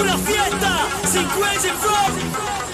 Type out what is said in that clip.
una fiesta sin cuello y.